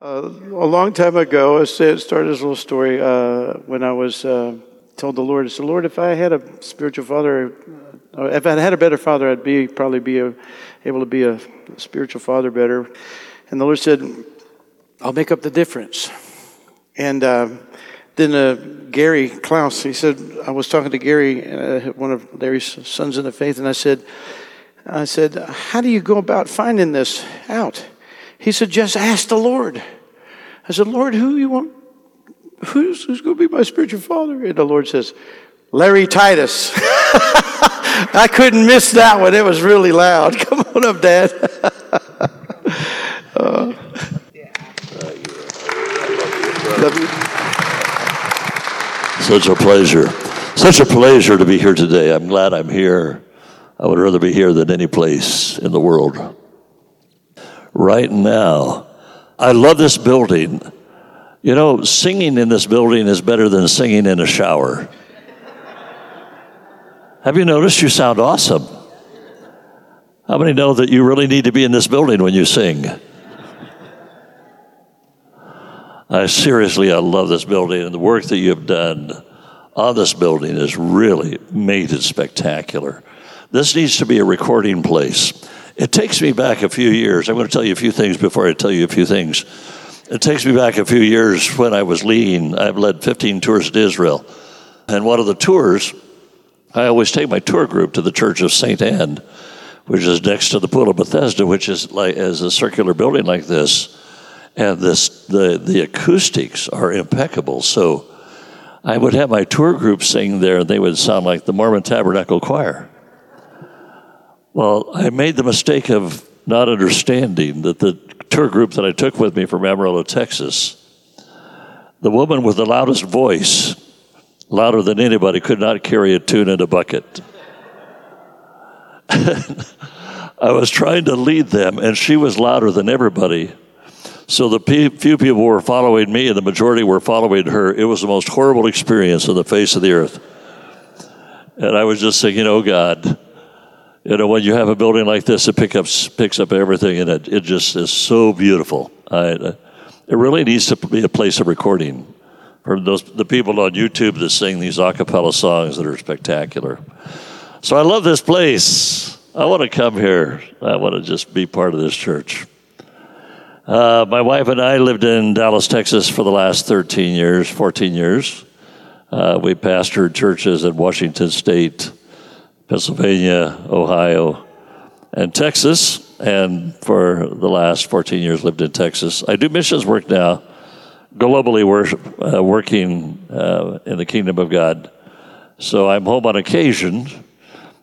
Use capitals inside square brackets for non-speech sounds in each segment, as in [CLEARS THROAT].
Uh, a long time ago, I started this little story uh, when I was uh, told the Lord, I said, Lord, if I had a spiritual father, uh, if I had a better father, I'd be probably be a, able to be a spiritual father better. And the Lord said, I'll make up the difference. And uh, then uh, Gary Klaus, he said, I was talking to Gary, one of Larry's sons in the faith, and I said, I said, how do you go about finding this out? He said, just ask the Lord. I said, Lord, who you want? Who's, who's going to be my spiritual father? And the Lord says, Larry Titus. [LAUGHS] I couldn't miss that one. It was really loud. [LAUGHS] Come on up, Dad. [LAUGHS] uh, you. Such a pleasure. Such a pleasure to be here today. I'm glad I'm here. I would rather be here than any place in the world right now. I love this building. You know, singing in this building is better than singing in a shower. Have you noticed you sound awesome? How many know that you really need to be in this building when you sing? I seriously, I love this building, and the work that you have done on this building has really made it spectacular. This needs to be a recording place. It takes me back a few years. I'm going to tell you a few things before I tell you a few things. It takes me back a few years when I was leading. I've led 15 tours to Israel. And one of the tours, I always take my tour group to the Church of St. Anne, which is next to the Pool of Bethesda, which is like as a circular building like this. And this the, the acoustics are impeccable. So I would have my tour group sing there, and they would sound like the Mormon Tabernacle Choir. Well, I made the mistake of not understanding that the tour group that I took with me from Amarillo, Texas, the woman with the loudest voice, louder than anybody, could not carry a tune in a bucket. [LAUGHS] I was trying to lead them, and she was louder than everybody. So the few people were following me, and the majority were following her. It was the most horrible experience on the face of the earth. And I was just saying, oh God, you know, when you have a building like this, it pick up, picks up everything, and it, it just is so beautiful. I, it really needs to be a place of recording for those the people on YouTube that sing these a cappella songs that are spectacular. So I love this place. I want to come here. I want to just be part of this church. Uh, my wife and I lived in Dallas, Texas for the last 13 years, 14 years. Uh, we pastored churches in Washington State, Pennsylvania, Ohio, and Texas. And for the last 14 years, lived in Texas. I do missions work now, globally worship, uh, working uh, in the kingdom of God. So I'm home on occasion.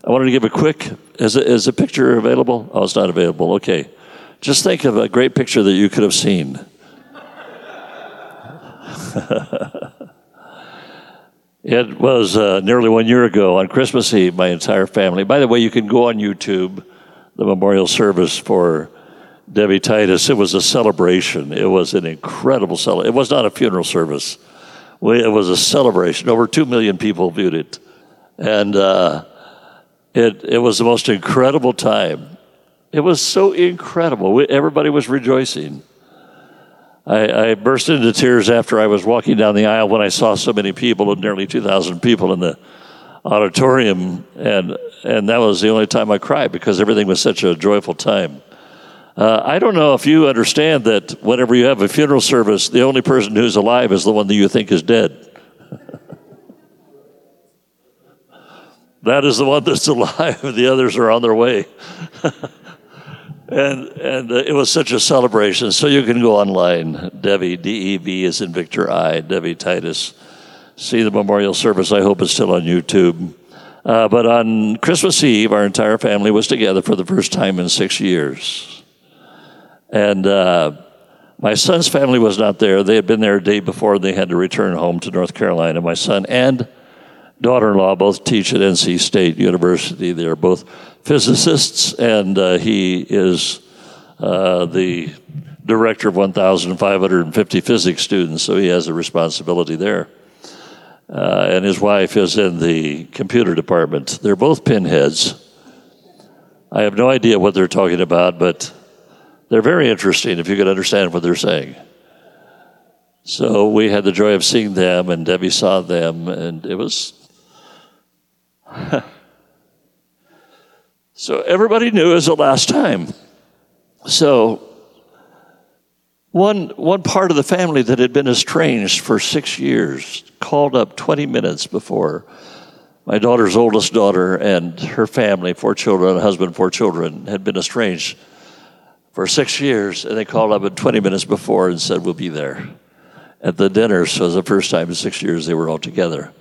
I wanted to give a quick, is a, is a picture available? Oh, it's not available. Okay. Just think of a great picture that you could have seen. [LAUGHS] It was uh, nearly one year ago on Christmas Eve, my entire family. By the way, you can go on YouTube, the memorial service for Debbie Titus. It was a celebration. It was an incredible celebration. It was not a funeral service, it was a celebration. Over 2 million people viewed it. And uh, it, it was the most incredible time. It was so incredible. We, everybody was rejoicing. I, I, burst into tears after I was walking down the aisle when I saw so many people, nearly 2,000 people in the auditorium, and, and that was the only time I cried because everything was such a joyful time. Uh, I don't know if you understand that whenever you have a funeral service, the only person who's alive is the one that you think is dead. [LAUGHS] that is the one that's [LAUGHS] alive, the others are on their way. [LAUGHS] and and uh, it was such a celebration. So you can go online, Debbie D E V is in Victor I Debbie Titus. See the memorial service. I hope it's still on YouTube. Uh, but on Christmas Eve, our entire family was together for the first time in six years, and uh, my son's family was not there. They had been there a day before. They had to return home to North Carolina. My son and daughter-in-law both teach at NC State University. They're both physicists, and uh, he is uh, the director of 1,550 physics students, so he has a responsibility there. Uh, and his wife is in the computer department. They're both pinheads. I have no idea what they're talking about, but they're very interesting if you can understand what they're saying. So we had the joy of seeing them, and Debbie saw them, and it was. [LAUGHS] so everybody knew it was the last time. So one, one part of the family that had been estranged for six years called up 20 minutes before my daughter's oldest daughter and her family, four children, a husband, four children, had been estranged for six years. And they called up at 20 minutes before and said, We'll be there at the dinner. So it was the first time in six years they were all together.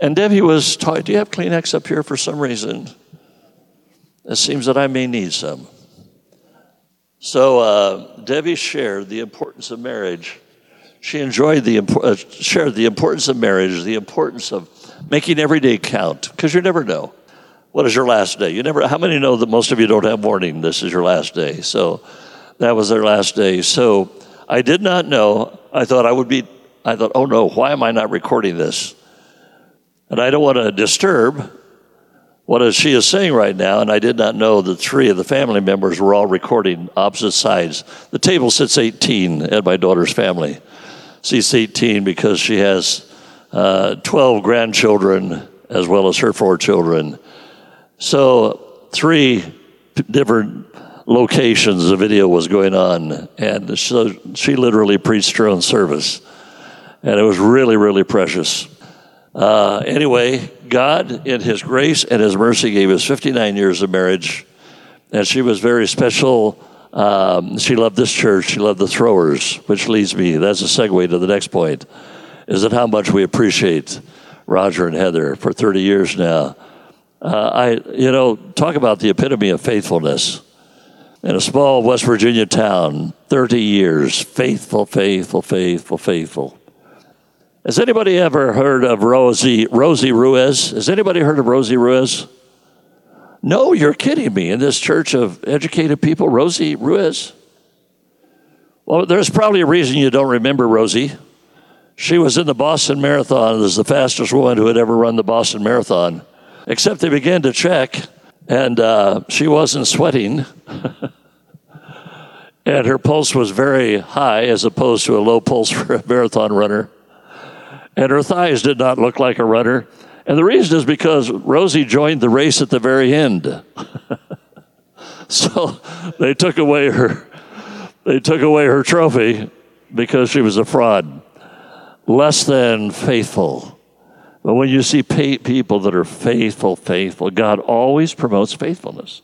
And Debbie was talking, Do you have Kleenex up here for some reason? It seems that I may need some. So uh, Debbie shared the importance of marriage. She enjoyed the uh, shared the importance of marriage, the importance of making every day count, because you never know. What is your last day? You never. How many know that most of you don't have warning? This is your last day. So that was their last day. So I did not know. I thought I would be. I thought, oh no, why am I not recording this? And I don't want to disturb what she is saying right now, and I did not know that three of the family members were all recording opposite sides. The table sits 18 at my daughter's family. She's 18 because she has uh, 12 grandchildren as well as her four children. So, three different locations the video was going on, and so she literally preached her own service. And it was really, really precious. Uh, anyway, God, in His grace and His mercy, gave us 59 years of marriage, and she was very special. Um, she loved this church. She loved the throwers, which leads me. That's a segue to the next point: is that how much we appreciate Roger and Heather for 30 years now. Uh, I, you know, talk about the epitome of faithfulness. In a small West Virginia town, 30 years, faithful, faithful, faithful, faithful. Has anybody ever heard of Rosie, Rosie Ruiz? Has anybody heard of Rosie Ruiz? No, you're kidding me. In this church of educated people, Rosie Ruiz? Well, there's probably a reason you don't remember Rosie. She was in the Boston Marathon as the fastest woman who had ever run the Boston Marathon. Except they began to check, and uh, she wasn't sweating. [LAUGHS] and her pulse was very high as opposed to a low pulse for a marathon runner and her thighs did not look like a runner. And the reason is because Rosie joined the race at the very end. [LAUGHS] so they took away her they took away her trophy because she was a fraud. Less than faithful. But when you see people that are faithful, faithful, God always promotes faithfulness.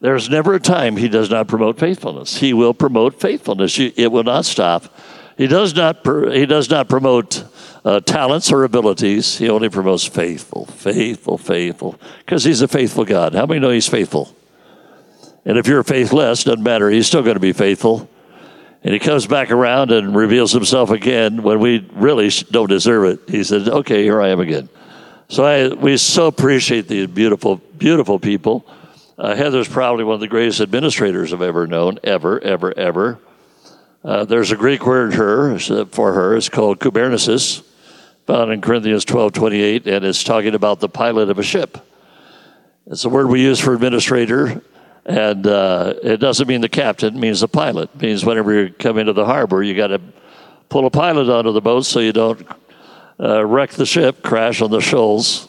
There's never a time He does not promote faithfulness. He will promote faithfulness. It will not stop. He does not, he does not promote uh, talents or abilities. He only promotes faithful, faithful, faithful, because he's a faithful God. How many know he's faithful? And if you're faithless, doesn't matter. He's still going to be faithful. And he comes back around and reveals himself again when we really don't deserve it. He says, "Okay, here I am again." So I, we so appreciate these beautiful, beautiful people. Uh, Heather's probably one of the greatest administrators I've ever known, ever, ever, ever. Uh, there's a Greek word her, for her. It's called kubernesis found in Corinthians 12 28, and it's talking about the pilot of a ship. It's a word we use for administrator, and uh, it doesn't mean the captain, it means the pilot. It means whenever you come into the harbor, you got to pull a pilot onto the boat so you don't uh, wreck the ship, crash on the shoals,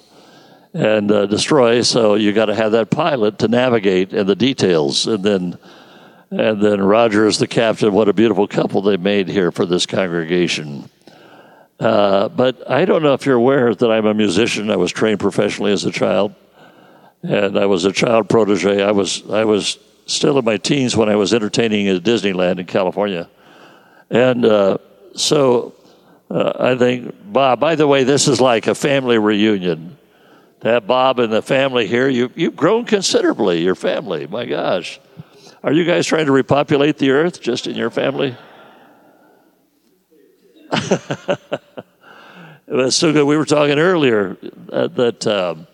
and uh, destroy. So you got to have that pilot to navigate and the details, and then. And then Roger is the captain. What a beautiful couple they made here for this congregation. Uh, but I don't know if you're aware that I'm a musician. I was trained professionally as a child, and I was a child protege. I was I was still in my teens when I was entertaining at Disneyland in California, and uh, so uh, I think Bob. By the way, this is like a family reunion. To have Bob and the family here, you you've grown considerably. Your family, my gosh, are you guys trying to repopulate the earth just in your family? was so good. We were talking earlier uh, that um,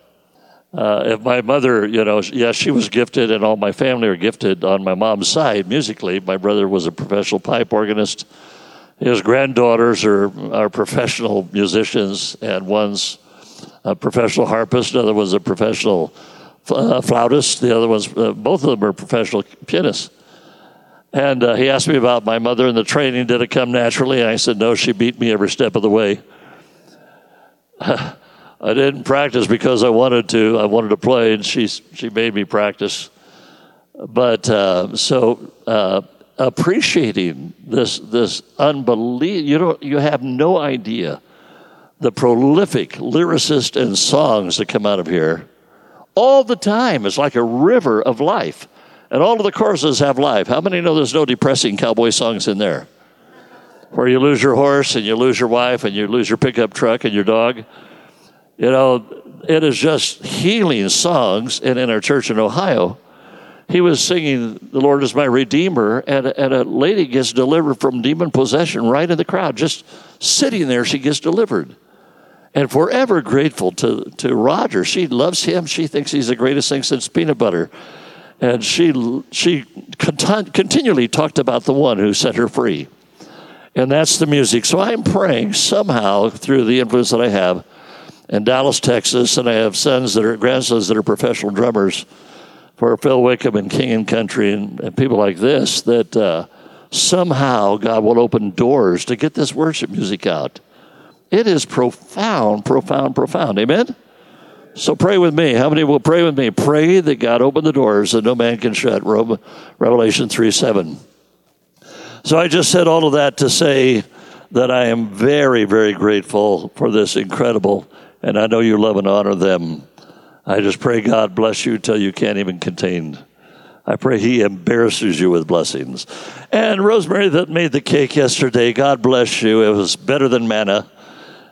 uh, if my mother, you know, yes, she was gifted, and all my family are gifted on my mom's side musically. My brother was a professional pipe organist. His granddaughters are, are professional musicians, and one's a professional harpist, another one's a professional uh, flautist, the other one's, uh, both of them are professional pianists. And uh, he asked me about my mother and the training. Did it come naturally? And I said, no, she beat me every step of the way. [LAUGHS] I didn't practice because I wanted to. I wanted to play, and she, she made me practice. But uh, so uh, appreciating this, this unbelievable, you, don't, you have no idea the prolific lyricist and songs that come out of here all the time. It's like a river of life. And all of the choruses have life. How many know there's no depressing cowboy songs in there? Where you lose your horse and you lose your wife and you lose your pickup truck and your dog. You know, it is just healing songs. And in our church in Ohio, he was singing, The Lord is my Redeemer, and, and a lady gets delivered from demon possession right in the crowd. Just sitting there, she gets delivered and forever grateful to, to Roger. She loves him. She thinks he's the greatest thing since peanut butter. And she, she cont- continually talked about the one who set her free. And that's the music. So I'm praying somehow through the influence that I have in Dallas, Texas, and I have sons that are grandsons that are professional drummers for Phil Wickham and King and Country and, and people like this, that uh, somehow God will open doors to get this worship music out. It is profound, profound, profound. Amen? So pray with me. How many will pray with me? Pray that God open the doors that no man can shut. Revelation 3 7. So I just said all of that to say that I am very, very grateful for this incredible, and I know you love and honor them. I just pray God bless you till you can't even contain. I pray He embarrasses you with blessings. And Rosemary, that made the cake yesterday, God bless you. It was better than manna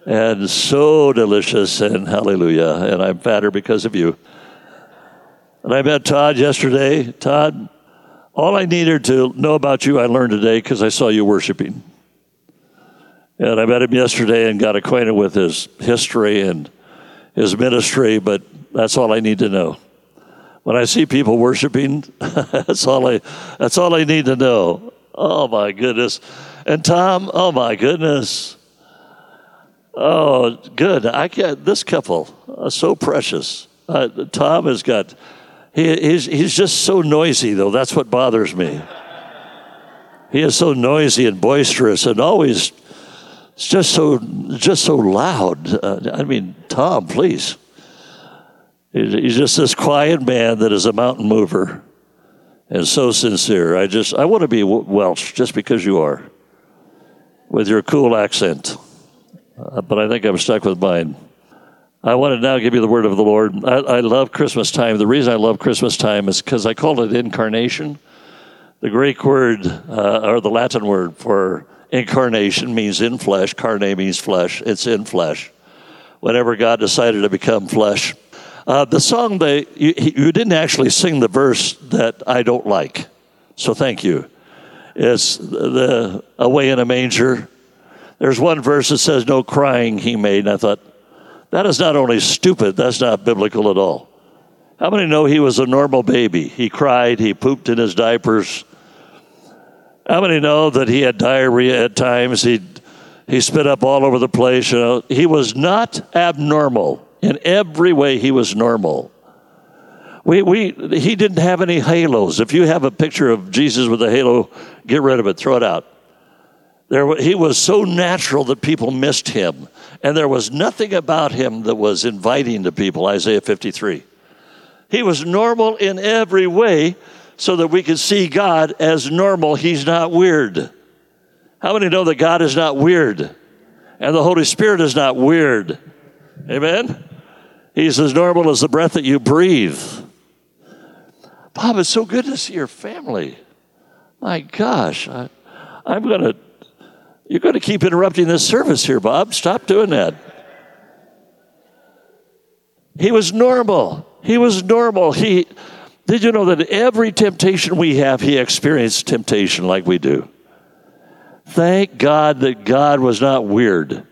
and so delicious and hallelujah. And I'm fatter because of you. And I met Todd yesterday. Todd, all I needed to know about you, I learned today because I saw you worshiping. And I met him yesterday and got acquainted with his history and his ministry, but that's all I need to know. When I see people worshiping, [LAUGHS] that's all I that's all I need to know. Oh my goodness. And Tom, oh my goodness. Oh, good. I get this couple so precious. Uh, Tom has got. He, he's he's just so noisy though. That's what bothers me. He is so noisy and boisterous and always just so just so loud. Uh, I mean, Tom, please. He's just this quiet man that is a mountain mover and so sincere. I just I want to be Welsh just because you are, with your cool accent uh, but I think I'm stuck with mine. I want to now give you the word of the Lord. I, I love Christmas time. The reason I love Christmas time is because I call it incarnation. The Greek word, uh, or the Latin word for incarnation means in flesh. Carne means flesh. It's in flesh. Whenever God decided to become flesh. Uh, the song they you, you didn't actually sing the verse that I don't like, so thank you. It's the away in a manger there's one verse that says, No crying he made. And I thought, that is not only stupid, that's not biblical at all. How many know he was a normal baby? He cried, he pooped in his diapers. How many know that he had diarrhea at times? He he spit up all over the place. You know, he was not abnormal in every way. He was normal. We, we, he didn't have any halos. If you have a picture of Jesus with a halo, get rid of it, throw it out. There, he was so natural that people missed him. And there was nothing about him that was inviting to people, Isaiah 53. He was normal in every way so that we could see God as normal. He's not weird. How many know that God is not weird? And the Holy Spirit is not weird. Amen? He's as normal as the breath that you breathe. Bob, it's so good to see your family. My gosh, I, I'm going to you're going to keep interrupting this service here, Bob. Stop doing that. He was normal. He was normal. He did you know that every temptation we have, he experienced temptation like we do. Thank God that God was not weird.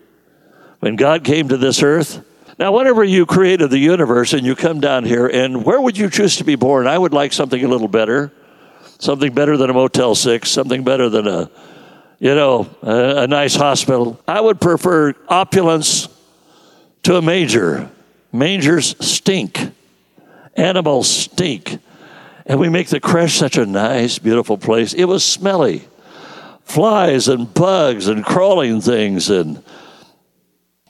When God came to this earth, now, whenever you created the universe and you come down here, and where would you choose to be born? I would like something a little better, something better than a Motel 6, something better than a you know, a, a nice hospital. I would prefer opulence to a manger. Mangers stink. Animals stink. And we make the creche such a nice, beautiful place. It was smelly. Flies and bugs and crawling things and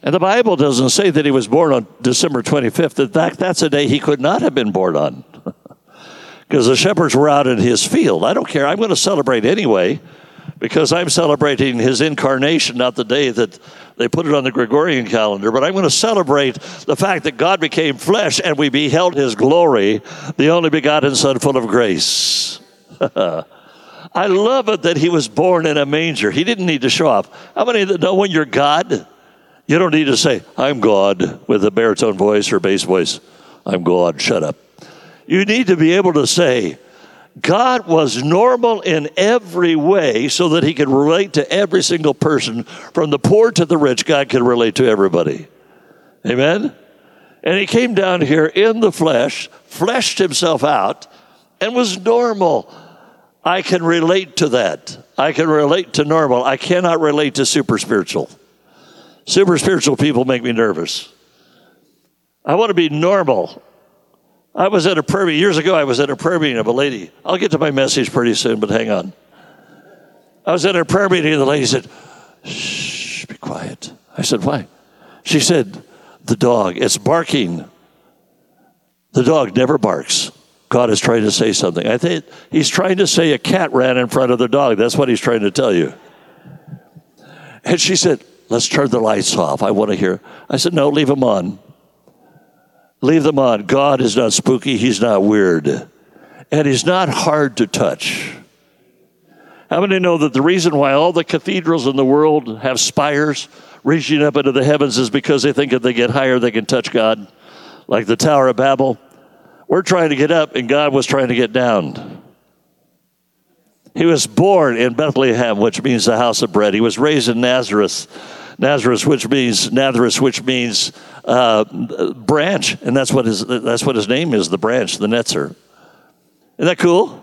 and the Bible doesn't say that he was born on December 25th. In fact, that's a day he could not have been born on. [LAUGHS] Because the shepherds were out in his field. I don't care. I'm going to celebrate anyway because I'm celebrating his incarnation, not the day that they put it on the Gregorian calendar. But I'm going to celebrate the fact that God became flesh and we beheld his glory, the only begotten Son full of grace. [LAUGHS] I love it that he was born in a manger. He didn't need to show off. How many that know when you're God, you don't need to say, I'm God with a baritone voice or bass voice. I'm God, shut up. You need to be able to say, God was normal in every way so that he could relate to every single person. From the poor to the rich, God could relate to everybody. Amen? And he came down here in the flesh, fleshed himself out, and was normal. I can relate to that. I can relate to normal. I cannot relate to super spiritual. Super spiritual people make me nervous. I want to be normal. I was at a prayer meeting, years ago, I was at a prayer meeting of a lady. I'll get to my message pretty soon, but hang on. I was at a prayer meeting and the lady said, Shh, be quiet. I said, Why? She said, The dog, it's barking. The dog never barks. God is trying to say something. I think he's trying to say a cat ran in front of the dog. That's what he's trying to tell you. And she said, Let's turn the lights off. I want to hear. I said, No, leave them on. Leave them on. God is not spooky, He's not weird, and He's not hard to touch. How many know that the reason why all the cathedrals in the world have spires reaching up into the heavens is because they think if they get higher, they can touch God? Like the Tower of Babel. We're trying to get up, and God was trying to get down. He was born in Bethlehem, which means the house of bread. He was raised in Nazareth, Nazareth, which means Nazareth, which means uh, branch, and that's what his that's what his name is, the branch, the Netzer. Isn't that cool?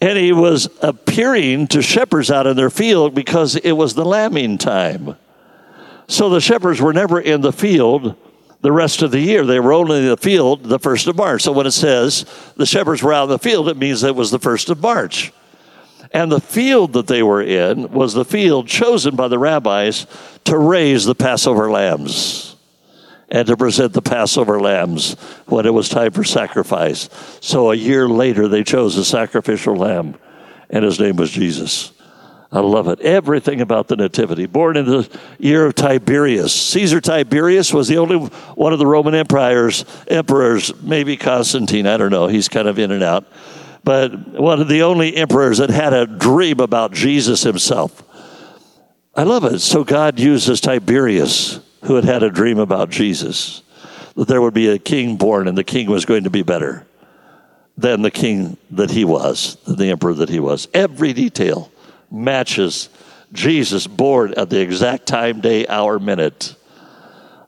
And he was appearing to shepherds out in their field because it was the lambing time. So the shepherds were never in the field the rest of the year. They were only in the field the first of March. So when it says the shepherds were out in the field, it means it was the first of March. And the field that they were in was the field chosen by the rabbis to raise the Passover lambs and to present the Passover lambs when it was time for sacrifice. So a year later, they chose a sacrificial lamb, and his name was Jesus. I love it. Everything about the Nativity. Born in the year of Tiberius. Caesar Tiberius was the only one of the Roman empires, emperors, maybe Constantine, I don't know. He's kind of in and out but one of the only emperors that had a dream about Jesus himself. I love it. So God uses Tiberius, who had had a dream about Jesus, that there would be a king born and the king was going to be better than the king that he was, than the emperor that he was. Every detail matches Jesus born at the exact time, day, hour, minute.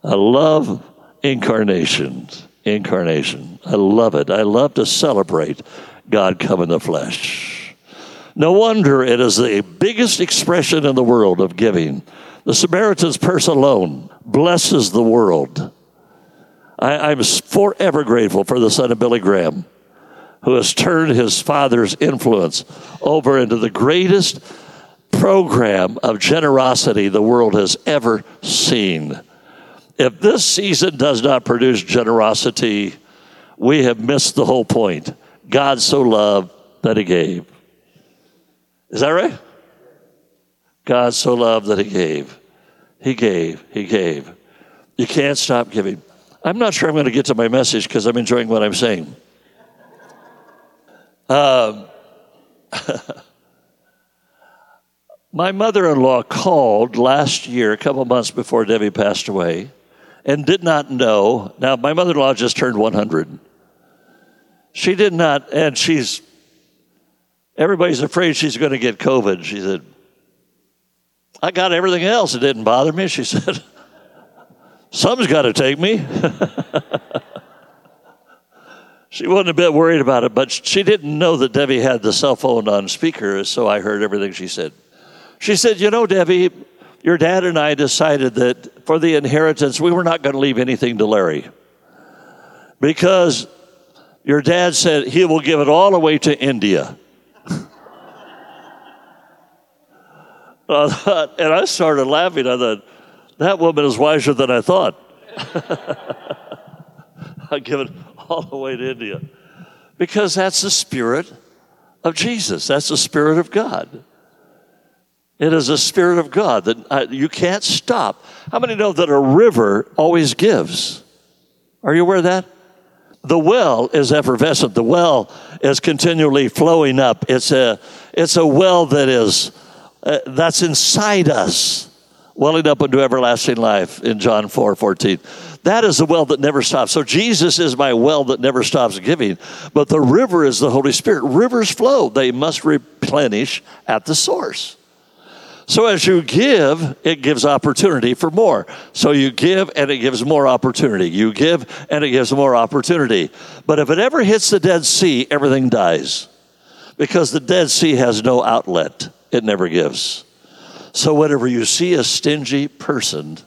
I love incarnation. Incarnation. I love it. I love to celebrate God come in the flesh. No wonder it is the biggest expression in the world of giving. The Samaritan's purse alone blesses the world. I, am forever grateful for the son of Billy Graham, who has turned his father's influence over into the greatest program of generosity the world has ever seen. If this season does not produce generosity, we have missed the whole point. God so loved that he gave. Is that right? God so loved that he gave. He gave. He gave. You can't stop giving. I'm not sure I'm going to get to my message because I'm enjoying what I'm saying. Um, [LAUGHS] my mother in law called last year, a couple months before Debbie passed away, and did not know. Now, my mother in law just turned 100. She did not, and she's, everybody's afraid she's going to get COVID. She said, I got everything else. It didn't bother me. She [LAUGHS] said, Something's got to take me. [LAUGHS] she wasn't a bit worried about it, but she didn't know that Debbie had the cell phone on speaker, so I heard everything she said. She said, You know, Debbie, your dad and I decided that for the inheritance, we were not going to leave anything to Larry. Because Your dad said he will give it all away to India. [LAUGHS] and I started laughing. I thought, that woman is wiser than I thought. [LAUGHS] I'll give it all the way to India. Because that's the spirit of Jesus, that's the spirit of God. It is a spirit of God that uh, you can't stop. How many know that a river always gives? Are you aware of that? The well is effervescent. The well is continually flowing up. It's a, it's a well that is, uh, that's inside us, welling up into everlasting life in John 4 14. That is the well that never stops. So Jesus is my well that never stops giving. But the river is the Holy Spirit. Rivers flow, they must replenish at the source. So as you give, it gives opportunity for more. So you give and it gives more opportunity. You give and it gives more opportunity. But if it ever hits the Dead Sea, everything dies. Because the Dead Sea has no outlet, it never gives. So whenever you see a stingy person,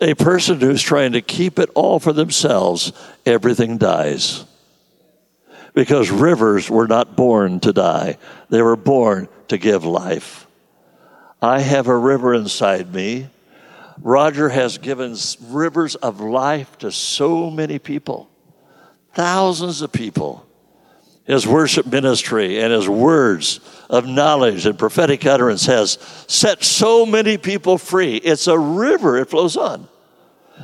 a person who's trying to keep it all for themselves, everything dies. Because rivers were not born to die, they were born to give life. I have a river inside me. Roger has given rivers of life to so many people, thousands of people. His worship ministry and his words of knowledge and prophetic utterance has set so many people free. It's a river, it flows on.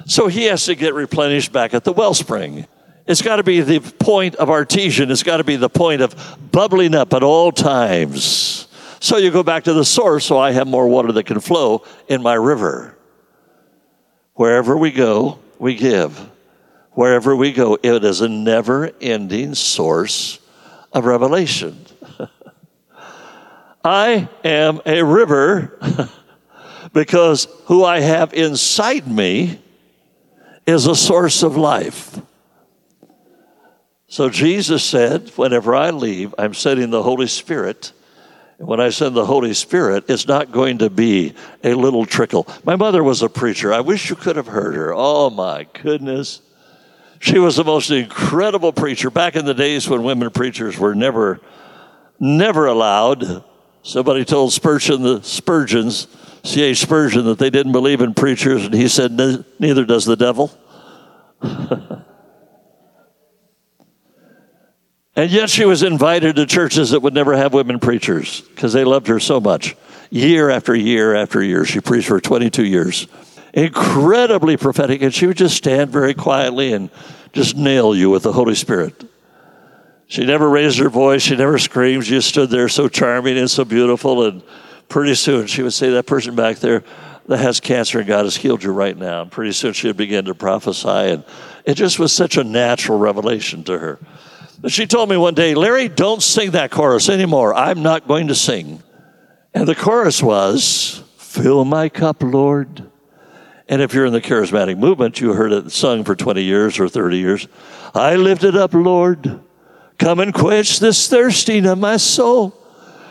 So he has to get replenished back at the wellspring. It's got to be the point of artesian, it's got to be the point of bubbling up at all times. So you go back to the source, so I have more water that can flow in my river. Wherever we go, we give. Wherever we go, it is a never ending source of revelation. [LAUGHS] I am a river [LAUGHS] because who I have inside me is a source of life. So Jesus said, Whenever I leave, I'm sending the Holy Spirit when I send the Holy Spirit, it's not going to be a little trickle. My mother was a preacher. I wish you could have heard her. Oh my goodness. She was the most incredible preacher back in the days when women preachers were never, never allowed. Somebody told Spurgeon, the Spurgeons, C.H. Spurgeon, that they didn't believe in preachers, and he said, Neither does the devil. [LAUGHS] And yet she was invited to churches that would never have women preachers because they loved her so much. Year after year after year, she preached for 22 years. Incredibly prophetic, and she would just stand very quietly and just nail you with the Holy Spirit. She never raised her voice, she never screamed, she just stood there so charming and so beautiful. And pretty soon she would say, That person back there that has cancer and God has healed you right now. And pretty soon she would begin to prophesy, and it just was such a natural revelation to her. She told me one day, Larry, don't sing that chorus anymore. I'm not going to sing. And the chorus was, Fill my cup, Lord. And if you're in the charismatic movement, you heard it sung for 20 years or 30 years. I lift it up, Lord. Come and quench this thirsting of my soul.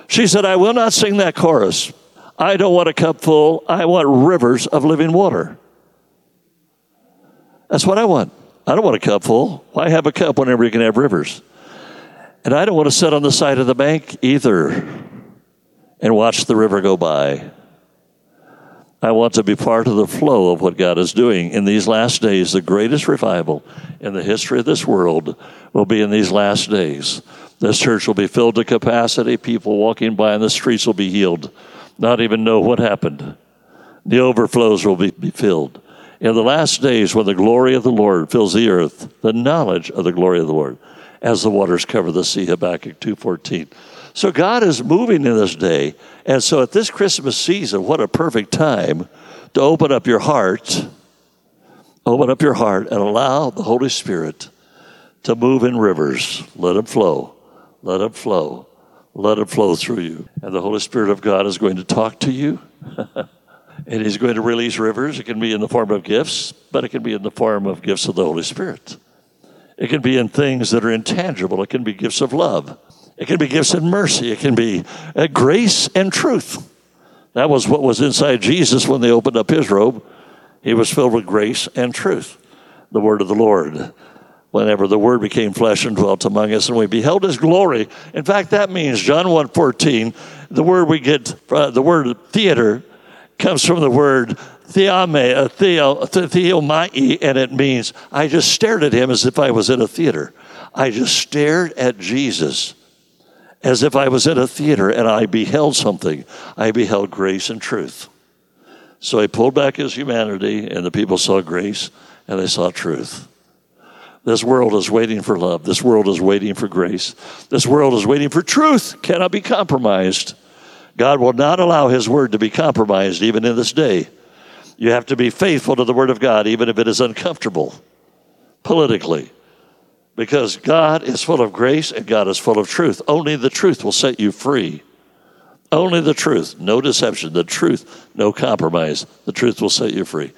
She said, I will not sing that chorus. I don't want a cup full. I want rivers of living water. That's what I want. I don't want a cup full. Why have a cup whenever you can have rivers? And I don't want to sit on the side of the bank either and watch the river go by. I want to be part of the flow of what God is doing. In these last days, the greatest revival in the history of this world will be in these last days. This church will be filled to capacity. People walking by in the streets will be healed, not even know what happened. The overflows will be, be filled in the last days when the glory of the Lord fills the earth, the knowledge of the glory of the Lord, as the waters cover the sea, Habakkuk 2.14. So God is moving in this day. And so at this Christmas season, what a perfect time to open up your heart, open up your heart and allow the Holy Spirit to move in rivers. Let them flow. Let them flow. Let them flow through you. And the Holy Spirit of God is going to talk to you. [LAUGHS] And He's going to release rivers. It can be in the form of gifts, but it can be in the form of gifts of the Holy Spirit. It can be in things that are intangible. It can be gifts of love. It can be gifts of mercy. It can be uh, grace and truth. That was what was inside Jesus when they opened up his robe. He was filled with grace and truth, the word of the Lord. whenever the word became flesh and dwelt among us and we beheld his glory in fact that means john 1.14 the word we get uh, the word theater comes from the word theome, uh, theo, theomai, and it means i just stared at him as if i was in a theater i just stared at jesus as if i was in a theater and i beheld something i beheld grace and truth so he pulled back his humanity and the people saw grace and they saw truth this world is waiting for love. This world is waiting for grace. This world is waiting for truth, cannot be compromised. God will not allow His word to be compromised even in this day. You have to be faithful to the word of God, even if it is uncomfortable politically, because God is full of grace and God is full of truth. Only the truth will set you free. Only the truth, no deception. The truth, no compromise. The truth will set you free.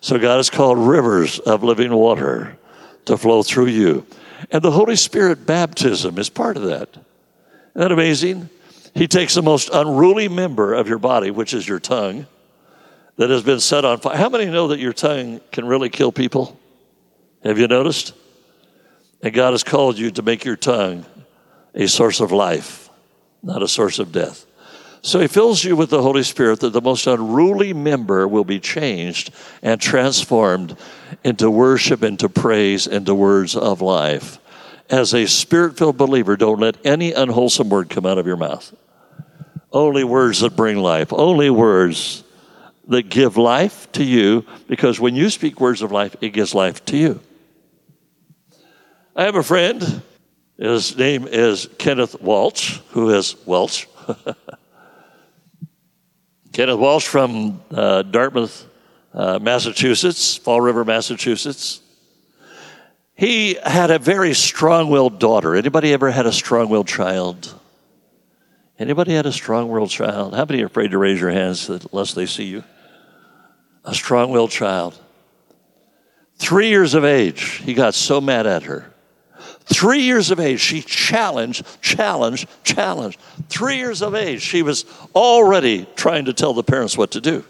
So God has called rivers of living water to flow through you. And the Holy Spirit baptism is part of that. Isn't that amazing? He takes the most unruly member of your body, which is your tongue, that has been set on fire. How many know that your tongue can really kill people? Have you noticed? And God has called you to make your tongue a source of life, not a source of death. So he fills you with the Holy Spirit that the most unruly member will be changed and transformed into worship, into praise, into words of life. As a spirit filled believer, don't let any unwholesome word come out of your mouth. Only words that bring life, only words that give life to you, because when you speak words of life, it gives life to you. I have a friend, his name is Kenneth Walsh, who is Welsh. [LAUGHS] Kenneth Walsh from uh, Dartmouth, uh, Massachusetts, Fall River, Massachusetts. He had a very strong-willed daughter. Anybody ever had a strong-willed child? Anybody had a strong-willed child? How many are afraid to raise your hands unless they see you? A strong-willed child. Three years of age, he got so mad at her Three years of age, she challenged, challenged, challenged. Three years of age, she was already trying to tell the parents what to do.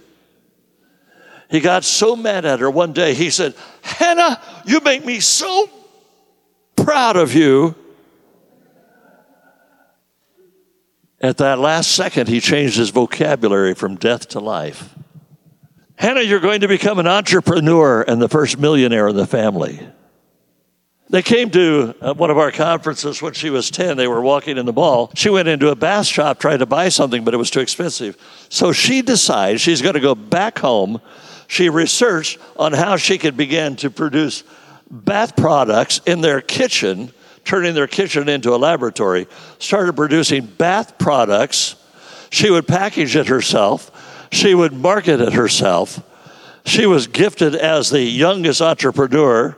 He got so mad at her one day, he said, Hannah, you make me so proud of you. At that last second, he changed his vocabulary from death to life. Hannah, you're going to become an entrepreneur and the first millionaire in the family. They came to uh, one of our conferences when she was 10. They were walking in the mall. She went into a bath shop trying to buy something, but it was too expensive. So she decides she's going to go back home. She researched on how she could begin to produce bath products in their kitchen, turning their kitchen into a laboratory, started producing bath products. She would package it herself, she would market it herself. She was gifted as the youngest entrepreneur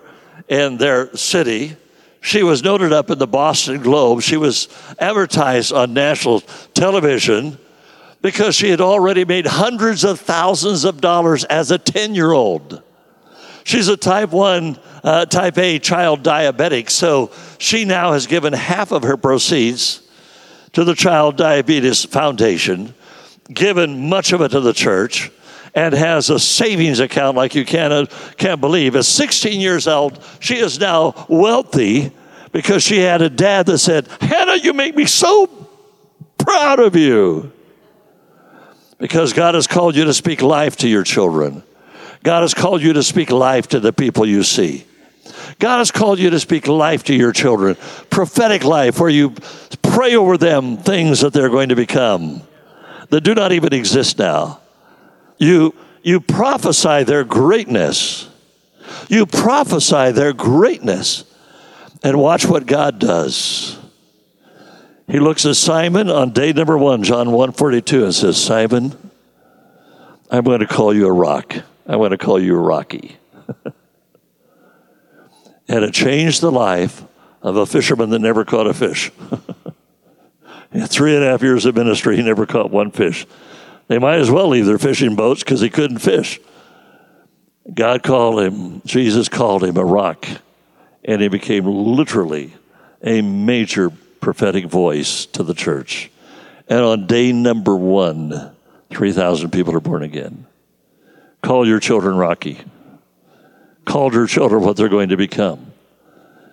in their city. She was noted up in the Boston Globe. She was advertised on national television because she had already made hundreds of thousands of dollars as a 10 year old. She's a type 1, uh, type A child diabetic, so she now has given half of her proceeds to the Child Diabetes Foundation, given much of it to the church and has a savings account like you can't, can't believe. At 16 years old, she is now wealthy because she had a dad that said, Hannah, you make me so proud of you. Because God has called you to speak life to your children. God has called you to speak life to the people you see. God has called you to speak life to your children, prophetic life, where you pray over them things that they're going to become that do not even exist now. You, you prophesy their greatness. You prophesy their greatness. And watch what God does. He looks at Simon on day number one, John 142, and says, Simon, I'm going to call you a rock. I'm going to call you a Rocky. [LAUGHS] and it changed the life of a fisherman that never caught a fish. [LAUGHS] In three and a half years of ministry, he never caught one fish. They might as well leave their fishing boats because he couldn't fish. God called him, Jesus called him a rock, and he became literally a major prophetic voice to the church. And on day number one, 3,000 people are born again. Call your children Rocky. Call your children what they're going to become.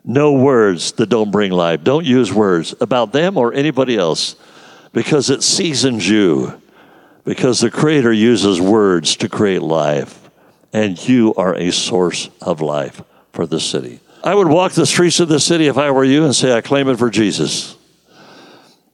No words that don't bring life. Don't use words about them or anybody else because it seasons you. Because the Creator uses words to create life, and you are a source of life for the city. I would walk the streets of the city if I were you and say, I claim it for Jesus.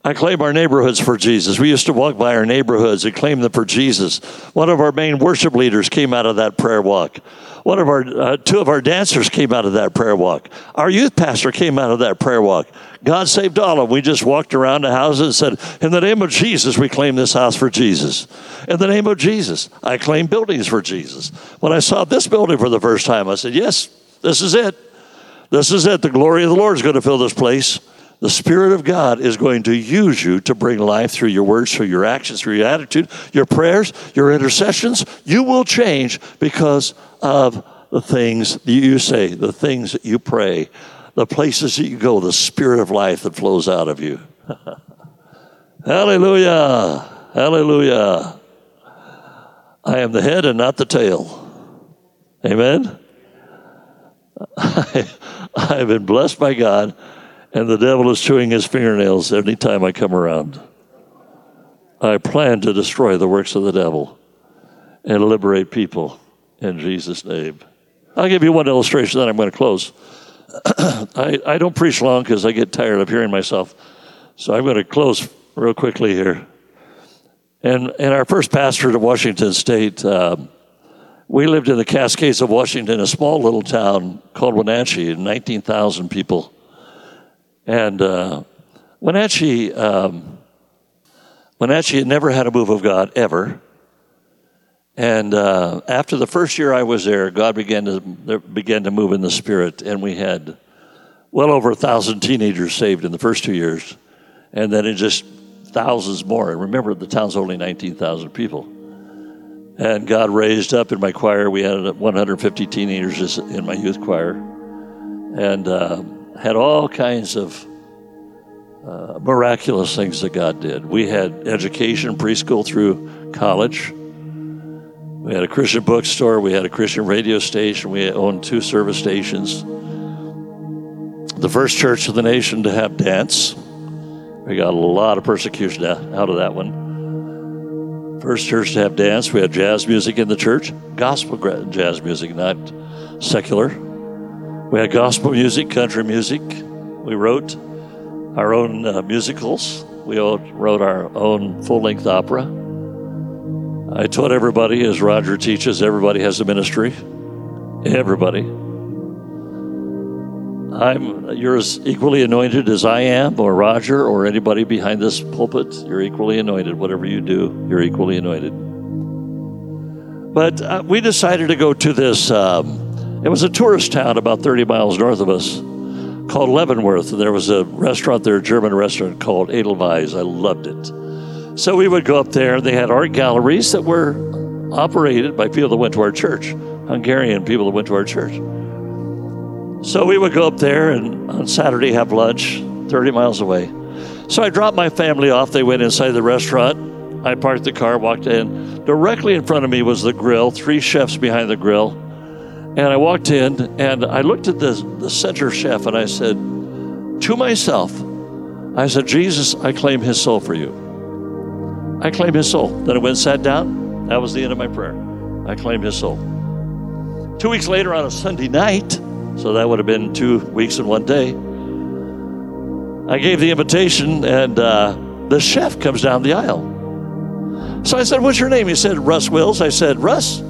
I claim our neighborhoods for Jesus. We used to walk by our neighborhoods and claim them for Jesus. One of our main worship leaders came out of that prayer walk. One of our uh, two of our dancers came out of that prayer walk. Our youth pastor came out of that prayer walk. God saved all of them. We just walked around the houses and said, "In the name of Jesus, we claim this house for Jesus." In the name of Jesus, I claim buildings for Jesus. When I saw this building for the first time, I said, "Yes, this is it. This is it. The glory of the Lord is going to fill this place." the Spirit of God is going to use you to bring life through your words, through your actions, through your attitude, your prayers, your intercessions. You will change because of the things that you say, the things that you pray, the places that you go, the Spirit of life that flows out of you. [LAUGHS] Hallelujah! Hallelujah! I am the head and not the tail. Amen? I, [LAUGHS] I've been blessed by God and the devil is chewing his fingernails every time I come around. I plan to destroy the works of the devil and liberate people in Jesus' name. I'll give you one illustration, then I'm going to close. [CLEARS THROAT] I, I don't preach long because I get tired of hearing myself. So I'm going to close real quickly here. And, and our first pastor to Washington State, uh, we lived in the Cascades of Washington, a small little town called Wenatchee, 19,000 people. And uh, Wenatchee, um, Wenatchee had never had a move of God ever. And uh, after the first year I was there, God began to began to move in the Spirit, and we had well over a thousand teenagers saved in the first two years, and then it just thousands more. And remember, the town's only nineteen thousand people. And God raised up in my choir. We had 150 teenagers in my youth choir, and. Uh, had all kinds of uh, miraculous things that God did. We had education, preschool through college. We had a Christian bookstore. We had a Christian radio station. We owned two service stations. The first church of the nation to have dance. We got a lot of persecution out of that one. First church to have dance. We had jazz music in the church, gospel jazz music, not secular. We had gospel music, country music. We wrote our own uh, musicals. We wrote our own full length opera. I taught everybody, as Roger teaches, everybody has a ministry. Everybody. I'm you're as equally anointed as I am, or Roger, or anybody behind this pulpit. You're equally anointed. Whatever you do, you're equally anointed. But uh, we decided to go to this. Um, it was a tourist town about 30 miles north of us called Leavenworth. And there was a restaurant there, a German restaurant called Edelweiss. I loved it. So we would go up there. and They had art galleries that were operated by people that went to our church, Hungarian people that went to our church. So we would go up there and on Saturday have lunch 30 miles away. So I dropped my family off. They went inside the restaurant. I parked the car, walked in. Directly in front of me was the grill, three chefs behind the grill. And I walked in and I looked at the, the center chef and I said to myself, I said, Jesus, I claim his soul for you. I claim his soul. Then I went and sat down. That was the end of my prayer. I claimed his soul. Two weeks later on a Sunday night, so that would have been two weeks and one day, I gave the invitation and uh, the chef comes down the aisle. So I said, What's your name? He said, Russ Wills. I said, Russ,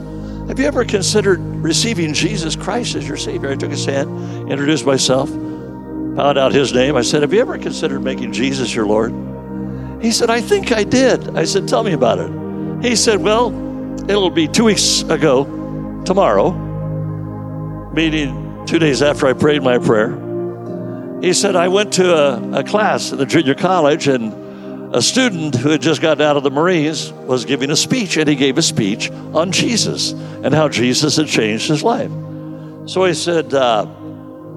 have you ever considered receiving Jesus Christ as your Savior? I took his hand, introduced myself, found out his name. I said, Have you ever considered making Jesus your Lord? He said, I think I did. I said, Tell me about it. He said, Well, it'll be two weeks ago, tomorrow, meaning two days after I prayed my prayer. He said, I went to a, a class at the junior college and a student who had just gotten out of the Marines was giving a speech, and he gave a speech on Jesus and how Jesus had changed his life. So he said, uh,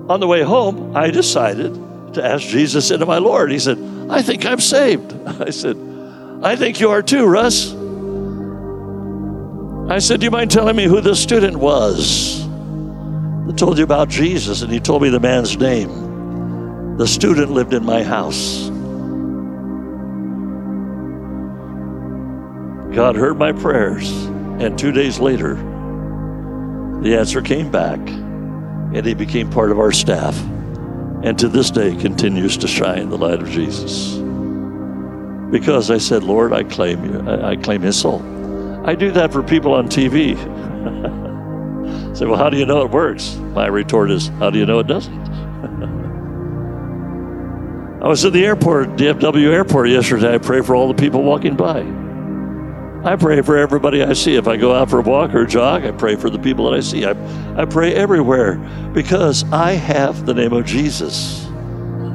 On the way home, I decided to ask Jesus into my Lord. He said, I think I'm saved. [LAUGHS] I said, I think you are too, Russ. I said, Do you mind telling me who the student was? That told you about Jesus, and he told me the man's name. The student lived in my house. God heard my prayers, and two days later, the answer came back, and he became part of our staff, and to this day continues to shine the light of Jesus. Because I said, Lord, I claim you, I, I claim his soul. I do that for people on TV. [LAUGHS] Say, well, how do you know it works? My retort is, how do you know it doesn't? [LAUGHS] I was at the airport, DFW airport yesterday. I pray for all the people walking by. I pray for everybody I see. If I go out for a walk or a jog, I pray for the people that I see. I, I pray everywhere because I have the name of Jesus. [LAUGHS]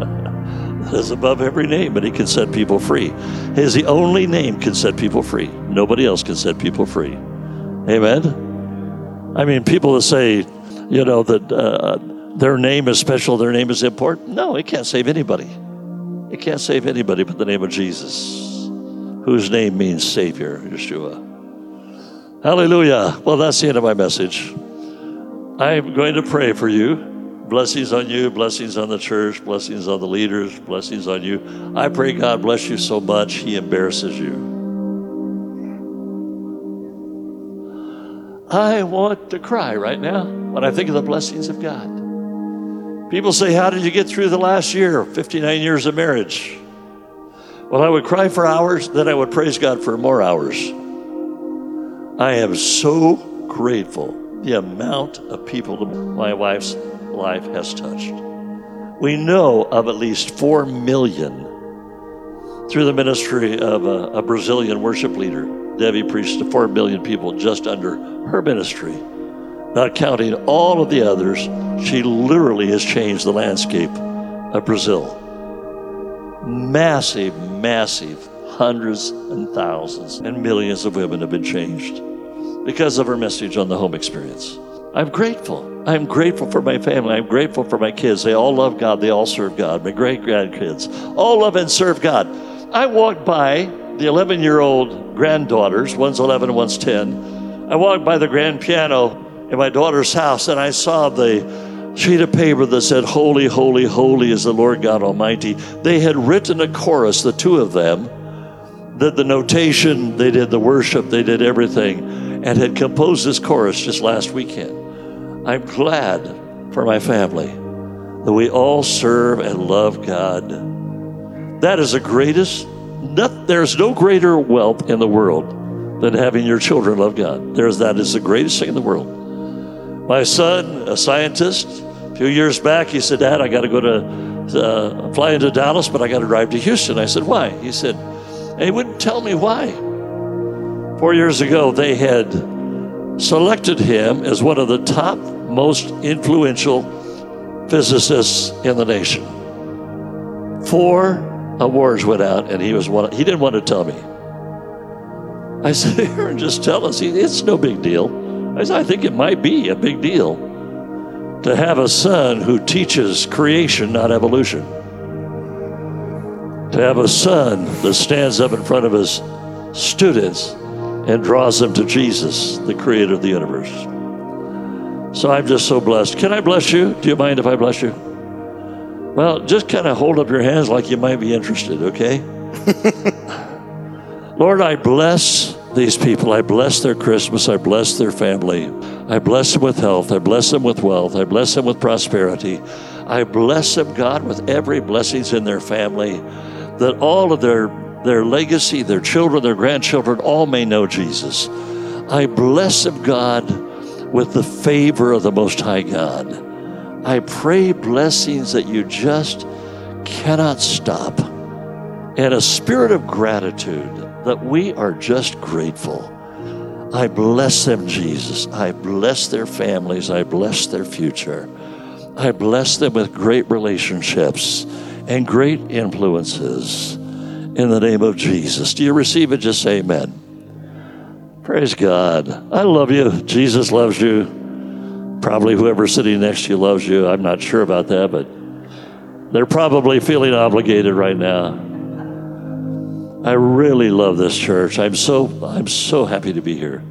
that is above every name, and He can set people free. He is the only name can set people free. Nobody else can set people free. Amen. I mean, people that say, you know, that uh, their name is special, their name is important. No, it can't save anybody. It can't save anybody but the name of Jesus whose name means Savior, Yeshua. Hallelujah. Well, that's the end of my message. I'm going to pray for you. Blessings on you, blessings on the church, blessings on the leaders, blessings on you. I pray God bless you so much, He embarrasses you. I want to cry right now when I think of the blessings of God. People say, How did you get through the last year? 59 years of marriage. Well, I would cry for hours, then I would praise God for more hours. I am so grateful the amount of people my wife's life has touched. We know of at least 4 million through the ministry of a, a Brazilian worship leader, Debbie preached to 4 million people just under her ministry. Not counting all of the others, she literally has changed the landscape of Brazil massive, massive hundreds and thousands and millions of women have been changed because of her message on the home experience. I'm grateful. I'm grateful for my family. I'm grateful for my kids. They all love God. They all serve God. My great grandkids all love and serve God. I walked by the 11 year old granddaughters, one's 11 and one's 10. I walked by the grand piano in my daughter's house and I saw the sheet of paper that said, Holy, holy, holy is the Lord God Almighty. They had written a chorus, the two of them, did the notation, they did the worship, they did everything, and had composed this chorus just last weekend. I'm glad for my family that we all serve and love God. That is the greatest, there's no greater wealth in the world than having your children love God. There's, that is the greatest thing in the world. My son, a scientist, a few years back, he said, Dad, I got to go to uh, fly into Dallas, but I got to drive to Houston. I said, Why? He said, and he wouldn't tell me why. Four years ago, they had selected him as one of the top most influential physicists in the nation. Four awards went out, and he was one. He didn't want to tell me. I said, [LAUGHS] Aaron, just tell us. He, it's no big deal. I said, I think it might be a big deal to have a son who teaches creation, not evolution. To have a son that stands up in front of his students and draws them to Jesus, the creator of the universe. So I'm just so blessed. Can I bless you? Do you mind if I bless you? Well, just kind of hold up your hands like you might be interested, okay? [LAUGHS] Lord, I bless these people. I bless their Christmas. I bless their family. I bless them with health. I bless them with wealth. I bless them with prosperity. I bless them, God, with every blessings in their family, that all of their, their legacy, their children, their grandchildren, all may know Jesus. I bless them, God, with the favor of the Most High God. I pray blessings that you just cannot stop. And a spirit of gratitude that we are just grateful I bless them, Jesus. I bless their families. I bless their future. I bless them with great relationships and great influences in the name of Jesus. Do you receive it? Just say amen. Praise God. I love you. Jesus loves you. Probably whoever's sitting next to you loves you. I'm not sure about that, but they're probably feeling obligated right now. I really love this church. I'm so I'm so happy to be here.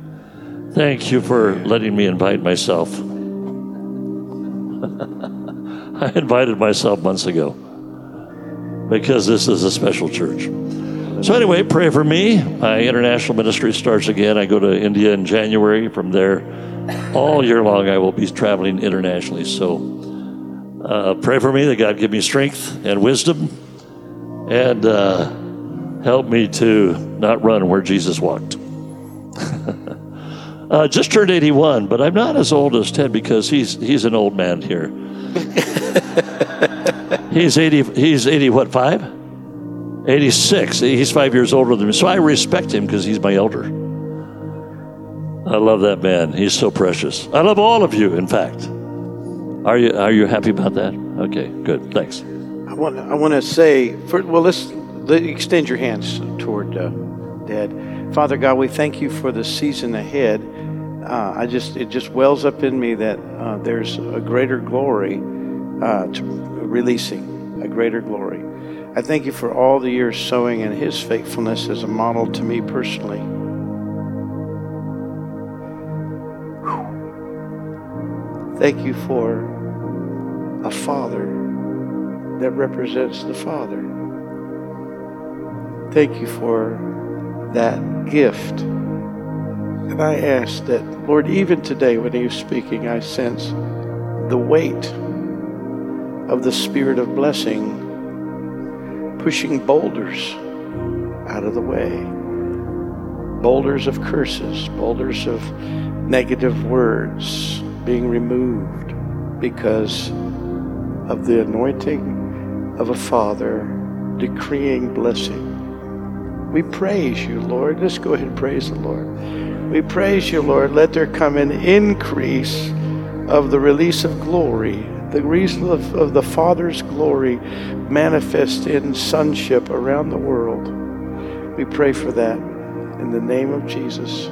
Thank you for letting me invite myself. [LAUGHS] I invited myself months ago because this is a special church. So, anyway, pray for me. My international ministry starts again. I go to India in January. From there, all year long, I will be traveling internationally. So, uh, pray for me that God give me strength and wisdom and uh, help me to not run where Jesus walked. [LAUGHS] uh, just turned 81, but I'm not as old as Ted because he's, he's an old man here. [LAUGHS] he's 80, he's 80, what, five? 86. He's five years older than me. So I respect him because he's my elder. I love that man. He's so precious. I love all of you, in fact. Are you, are you happy about that? Okay, good. Thanks. I want, I want to say, for, well, let's let, extend your hands toward uh, Dad. Father God, we thank you for the season ahead. Uh, I just, it just wells up in me that uh, there's a greater glory uh, to releasing, a greater glory. I thank you for all the years sowing and his faithfulness as a model to me personally. Thank you for a father that represents the Father. Thank you for that gift. And I ask that, Lord, even today when he was speaking, I sense the weight of the spirit of blessing pushing boulders out of the way. Boulders of curses, boulders of negative words being removed because of the anointing of a father decreeing blessing. We praise you, Lord. Let's go ahead and praise the Lord. We praise you, Lord. Let there come an increase of the release of glory the release of, of the Father's glory manifest in sonship around the world. We pray for that in the name of Jesus.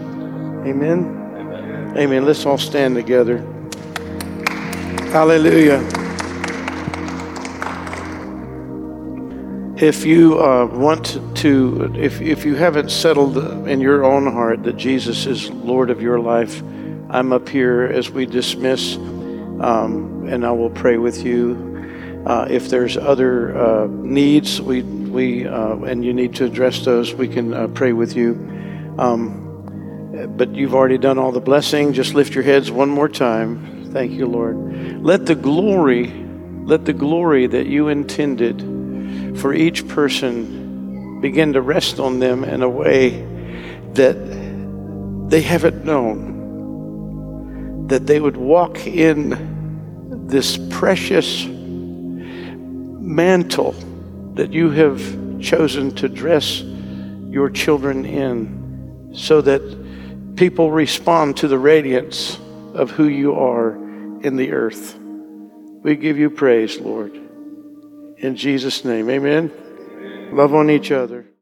Amen. Amen. Let's all stand together. Hallelujah. If you uh, want to, if, if you haven't settled in your own heart that Jesus is Lord of your life, I'm up here as we dismiss. Um, and I will pray with you. Uh, if there's other uh, needs, we we uh, and you need to address those, we can uh, pray with you. Um, but you've already done all the blessing. Just lift your heads one more time. Thank you, Lord. Let the glory, let the glory that you intended for each person begin to rest on them in a way that they haven't known. That they would walk in this precious mantle that you have chosen to dress your children in so that people respond to the radiance of who you are in the earth. We give you praise, Lord. In Jesus' name, amen. Love on each other.